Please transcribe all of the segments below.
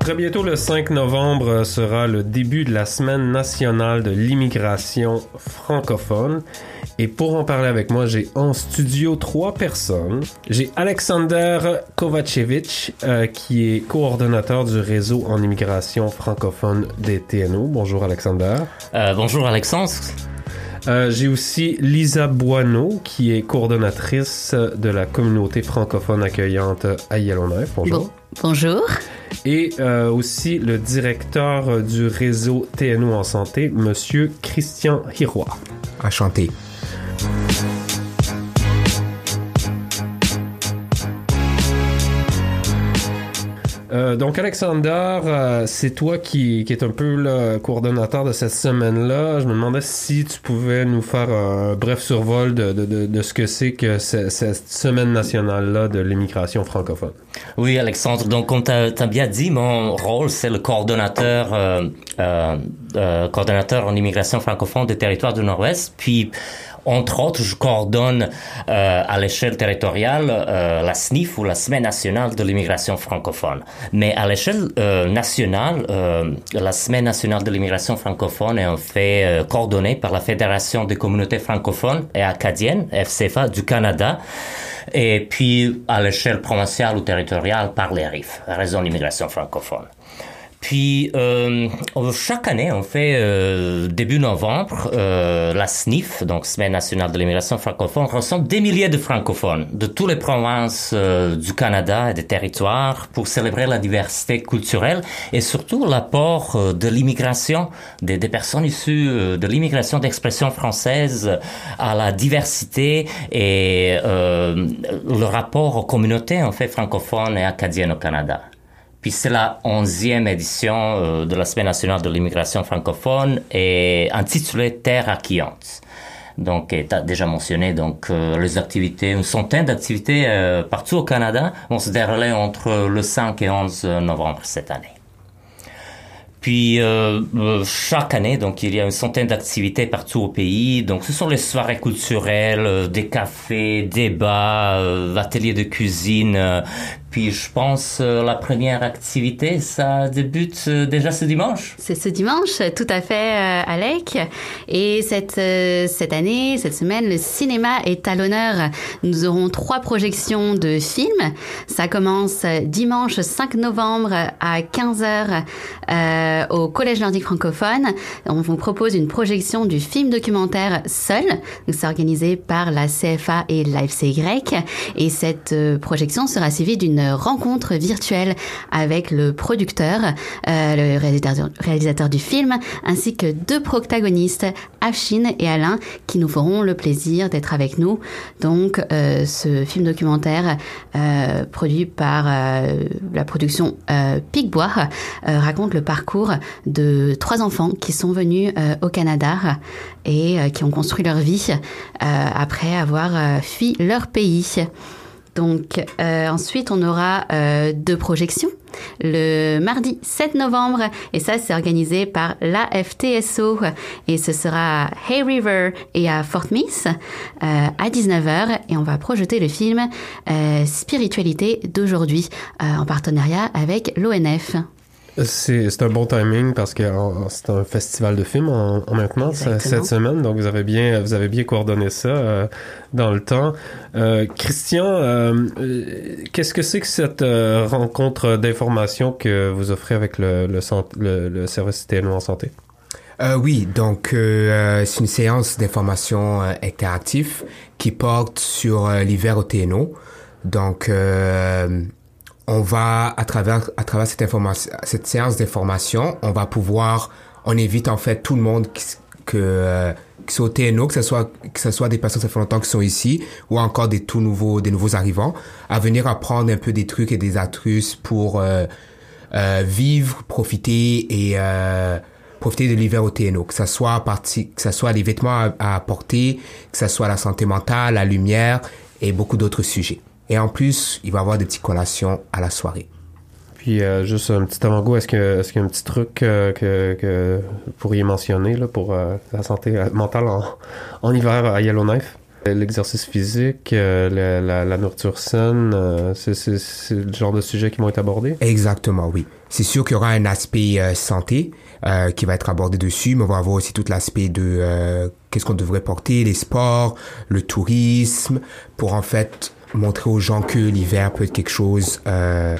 Très bientôt, le 5 novembre, sera le début de la semaine nationale de l'immigration francophone. Et pour en parler avec moi, j'ai en studio trois personnes. J'ai Alexander Kovacevic, euh, qui est coordonnateur du réseau en immigration francophone des TNO. Bonjour Alexander. Euh, bonjour Alexandre. Euh, j'ai aussi Lisa Boineau, qui est coordonnatrice de la communauté francophone accueillante à Yellowknife. Bonjour. Bonjour. Et euh, aussi le directeur du réseau TNO en santé, Monsieur Christian Hiroy. Enchanté. Euh, donc Alexander, euh, c'est toi qui, qui est un peu le coordonnateur de cette semaine-là. Je me demandais si tu pouvais nous faire un bref survol de, ce que c'est que cette semaine nationale-là de l'immigration francophone. Oui, Alexandre. Donc, comme tu as, bien dit, mon rôle, c'est le coordonnateur, euh, euh, coordonnateur en immigration francophone des territoires du Nord-Ouest. Puis, entre autres, je coordonne euh, à l'échelle territoriale euh, la SNIF ou la Semaine nationale de l'immigration francophone. Mais à l'échelle euh, nationale, euh, la Semaine nationale de l'immigration francophone est en fait euh, coordonnée par la Fédération des communautés francophones et acadiennes, FCFA, du Canada. Et puis, à l'échelle provinciale ou territoriale, par les RIF, Réseau d'immigration francophone. Puis euh, chaque année, on fait euh, début novembre euh, la SNIF, donc Semaine nationale de l'immigration francophone, rassemble des milliers de francophones de toutes les provinces euh, du Canada et des territoires pour célébrer la diversité culturelle et surtout l'apport euh, de l'immigration des, des, personnes issues euh, de l'immigration d'expression française à la diversité et le rapport aux communautés en fait francophones et acadiennes au Canada. Puis c'est la onzième édition euh, de la Semaine nationale de l'immigration francophone et intitulée Terre accueillante. Donc, tu as déjà mentionné donc euh, les activités, une centaine d'activités euh, partout au Canada vont se dérouler entre le 5 et 11 novembre cette année. Puis chaque année, donc il y a une centaine d'activités partout au pays. Donc ce sont les soirées culturelles, des cafés, débats, euh, ateliers de cuisine. Euh, puis je pense euh, la première activité, ça débute euh, déjà ce dimanche. C'est ce dimanche, tout à fait, Alec. Et cette cette année, cette semaine, le cinéma est à l'honneur. Nous aurons trois projections de films. Ça commence dimanche 5 novembre à 15 h euh, au Collège nordique francophone. On vous propose une projection du film documentaire Seul. C'est organisé par la CFA et l'AFCY. Et cette euh, projection sera suivie d'une rencontre virtuelle avec le producteur, euh, le réalisateur, du film, ainsi que deux protagonistes, Afshin et Alain, qui nous feront le plaisir d'être avec nous. Donc, euh, ce film documentaire euh, produit par la production Picbois raconte le parcours de trois enfants qui sont venus au Canada et qui ont construit leur vie après avoir fui leur pays. Donc euh, ensuite, on aura euh, deux projections. Le mardi 7 novembre, et ça c'est organisé par la FTSO, et ce sera à Hay River et à Fort Smith euh, à 19h, et on va projeter le film euh, Spiritualité d'aujourd'hui en partenariat avec l'ONF. C'est un bon timing parce que c'est un festival de films en, en même temps cette semaine, donc vous avez bien vous avez bien coordonné ça euh, dans le temps. Euh, Christian, euh, qu'est-ce que c'est que cette euh, rencontre d'information que vous offrez avec le, le, le, le service TNO en santé? Euh, oui, donc euh, c'est une séance d'information euh, interactive qui porte sur l'hiver au TNO. Donc on va à travers à travers cette séance d'information on va pouvoir on évite en fait tout le monde qui, que euh, au TNO que ce soit que soit des personnes ça qui sont ici ou encore des tout nouveaux des nouveaux arrivants à venir apprendre un peu des trucs et des astuces pour euh, euh, vivre profiter et profiter de l'hiver au TNO que ce soit que soit les vêtements à, à porter que ce soit la santé mentale la lumière et beaucoup d'autres sujets et en plus, il va y avoir des petites collations à la soirée. Puis euh, juste un petit avant est-ce que est-ce qu'il y a un petit truc euh, que, que vous pourriez mentionner là, pour euh, la santé mentale en, en hiver à Yellowknife? L'exercice physique, la, la, la nourriture saine, c'est- le genre de sujet qui vont être abordés? Exactement, oui. C'est sûr qu'il y aura un aspect santé qui va être abordé dessus, mais on va avoir aussi tout l'aspect de qu'est-ce qu'on devrait porter, les sports, le tourisme, pour en fait montrer aux gens que l'hiver peut être quelque chose euh,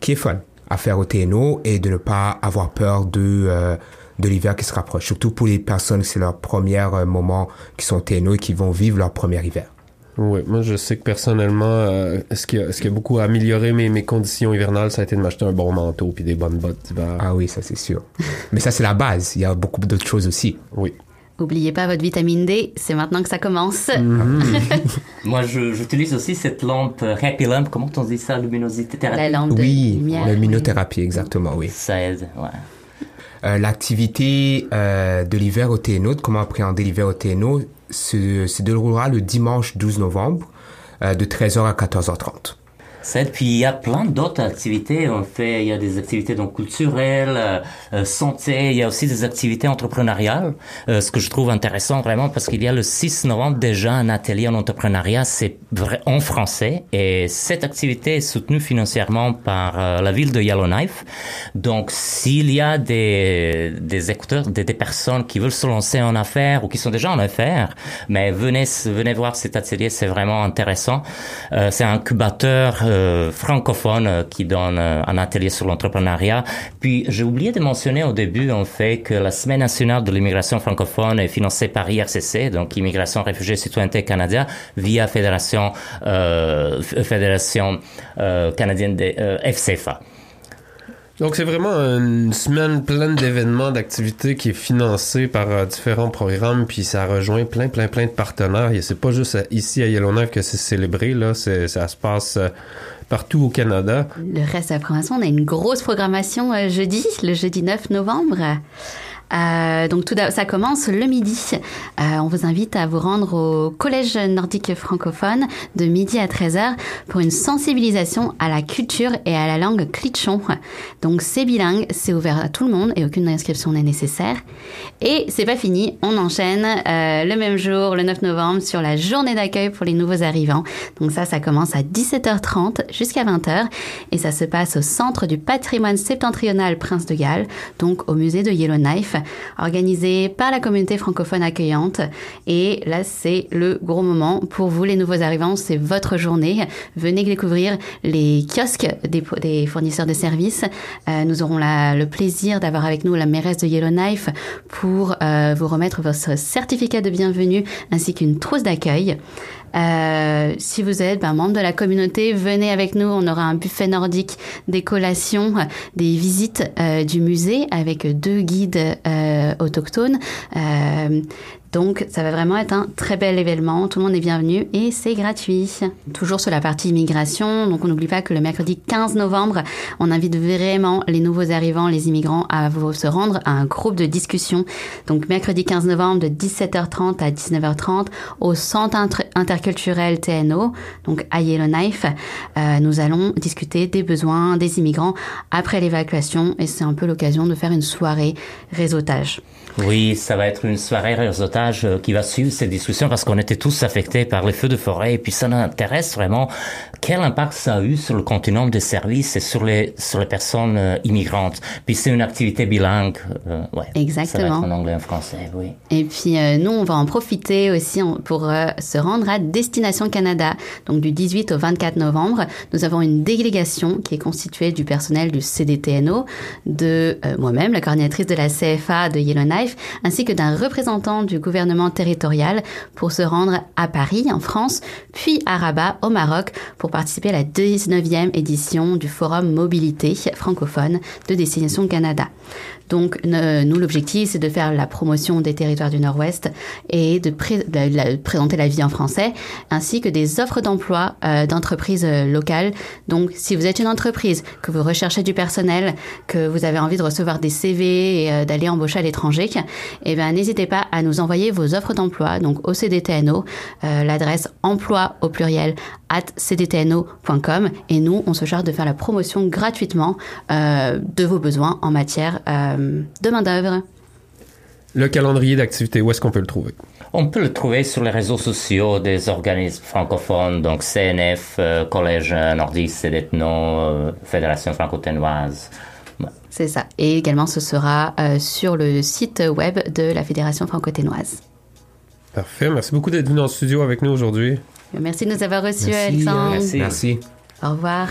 qui est fun à faire au TNO et de ne pas avoir peur de euh, de l'hiver qui se rapproche. Surtout pour les personnes, c'est leur premier euh, moment qui sont au TNO et qui vont vivre leur premier hiver. Oui, moi je sais que personnellement, euh, ce, qui a, ce qui a beaucoup amélioré mes, mes conditions hivernales, ça a été de m'acheter un bon manteau puis des bonnes bottes d'hiver. Ah oui, ça c'est sûr. Mais ça c'est la base. Il y a beaucoup d'autres choses aussi. Oui. Oubliez pas votre vitamine D, c'est maintenant que ça commence. Moi, je- j'utilise aussi cette lampe euh, Happy Lamp. Comment on dit ça, luminosité La thérapie lampe de Oui, lumière. la luminothérapie, exactement, oui. Ça aide, ouais. Euh, L'activité euh, de l'hiver au TNO, de comment appréhender l'hiver au TNO, se, se déroulera le dimanche 12 novembre euh, de 13h à 14h30. Puis il y a plein d'autres activités. On fait, il y a des activités donc culturelles, euh, euh, santé. Il y a aussi des activités entrepreneuriales. Euh, ce que je trouve intéressant vraiment parce qu'il y a le 6 novembre déjà un atelier en entrepreneuriat. C'est en français et cette activité est soutenue financièrement par euh, la ville de Yellowknife. Donc s'il y a des des écouteurs, des, des personnes qui veulent se lancer en affaires ou qui sont déjà en affaires, mais venez venez voir cet atelier. C'est vraiment intéressant. Euh, c'est un incubateur euh, francophone euh, qui donne euh, un atelier sur l'entrepreneuriat. Puis j'ai oublié de mentionner au début en fait que la Semaine nationale de l'immigration francophone est financée par IRCC, donc Immigration, Réfugiés, Citoyenneté Canada, via Fédération euh, Fédération canadienne des FCFA. Donc c'est vraiment une semaine pleine d'événements, d'activités qui est financée par euh, différents programmes, puis ça rejoint plein, plein, plein de partenaires. Et c'est pas juste à- ici à Yellowknife que c'est célébré, là. Ça se passe euh, partout au Canada. Le reste de la programmation, on a une grosse programmation euh, jeudi, le jeudi 9 novembre. Euh, donc tout ça commence le midi. Euh, on vous invite à vous rendre au Collège nordique francophone de midi à 13h pour une sensibilisation à la culture et à la langue clitchon. Donc c'est bilingue, c'est ouvert à tout le monde et aucune inscription n'est nécessaire. Et c'est pas fini, on enchaîne euh, le même jour, le 9 novembre, sur la journée d'accueil pour les nouveaux arrivants. Donc ça, ça commence à 17h30 jusqu'à 20h et ça se passe au Centre du patrimoine septentrional Prince de Galles, donc au musée de Yellowknife, organisé par la communauté francophone accueillante. Et là, c'est le gros moment pour vous, les nouveaux arrivants, c'est votre journée. Venez découvrir les kiosques des, fournisseurs de services. Euh, nous aurons le plaisir d'avoir avec nous la mairesse de Yellowknife pour euh, vous remettre votre certificat de bienvenue ainsi qu'une trousse d'accueil. Euh, si vous êtes ben, membre de la communauté, venez avec nous. On aura un buffet nordique, des collations, des visites euh, du musée avec deux guides euh, autochtones. Donc, ça va vraiment être un très bel événement. Tout le monde est bienvenu et c'est gratuit. Toujours sur la partie immigration. Donc, on n'oublie pas que le mercredi 15 novembre, on invite vraiment les nouveaux arrivants, les immigrants, à se rendre à un groupe de discussion. Donc, mercredi 15 novembre de 17h30 à 19h30 au centre inter- interculturel TNO, donc à Yellowknife. Euh, nous allons discuter des besoins des immigrants après l'évacuation et c'est un peu l'occasion de faire une soirée réseautage. Oui, ça va être une soirée réseautage euh, qui va suivre cette discussion parce qu'on était tous affectés par les feux de forêt et puis ça nous intéresse vraiment quel impact ça a eu sur le continuum des services et sur les sur les personnes euh, immigrantes? Puis c'est une activité bilingue, euh, ouais. Ça va Exactement. être en anglais et en français, oui. Et puis euh, nous, on va en profiter aussi pour euh, se rendre à Destination Canada. Donc du 18 au 24 novembre, nous avons une délégation qui est constituée du personnel du CDTNO, de moi-même, la coordinatrice de la CFA de Yellowknife, ainsi que d'un représentant du gouvernement territorial pour se rendre à Paris, en France, puis à Rabat, au Maroc, pour participer à la 19e édition du Forum Mobilité francophone de Destination Canada. Donc, nous, l'objectif, c'est de faire la promotion des territoires du Nord-Ouest et de, présenter la vie en français, ainsi que des offres d'emploi euh, d'entreprises euh, locales. Donc, si vous êtes une entreprise, que vous recherchez du personnel, que vous avez envie de recevoir des CV et euh, d'aller embaucher à l'étranger, eh n'hésitez pas à nous envoyer vos offres d'emploi, donc au CDTNO, l'adresse emploi au pluriel at cdtno.com et nous, on se charge de faire la promotion gratuitement euh, de vos besoins en matière euh, de main-d'œuvre. Le calendrier d'activités, où est-ce qu'on peut le trouver? On peut le trouver sur les réseaux sociaux des organismes francophones, donc CNF, euh, Collège nordiste euh, Fédération franco-ténoise. C'est ça. Et également, ce sera euh, sur le site web de la Fédération franco-ténoise. Parfait. Merci beaucoup d'être venu en studio avec nous aujourd'hui. Merci de nous avoir reçus, Merci, Alexandre. Merci. Merci. Au revoir.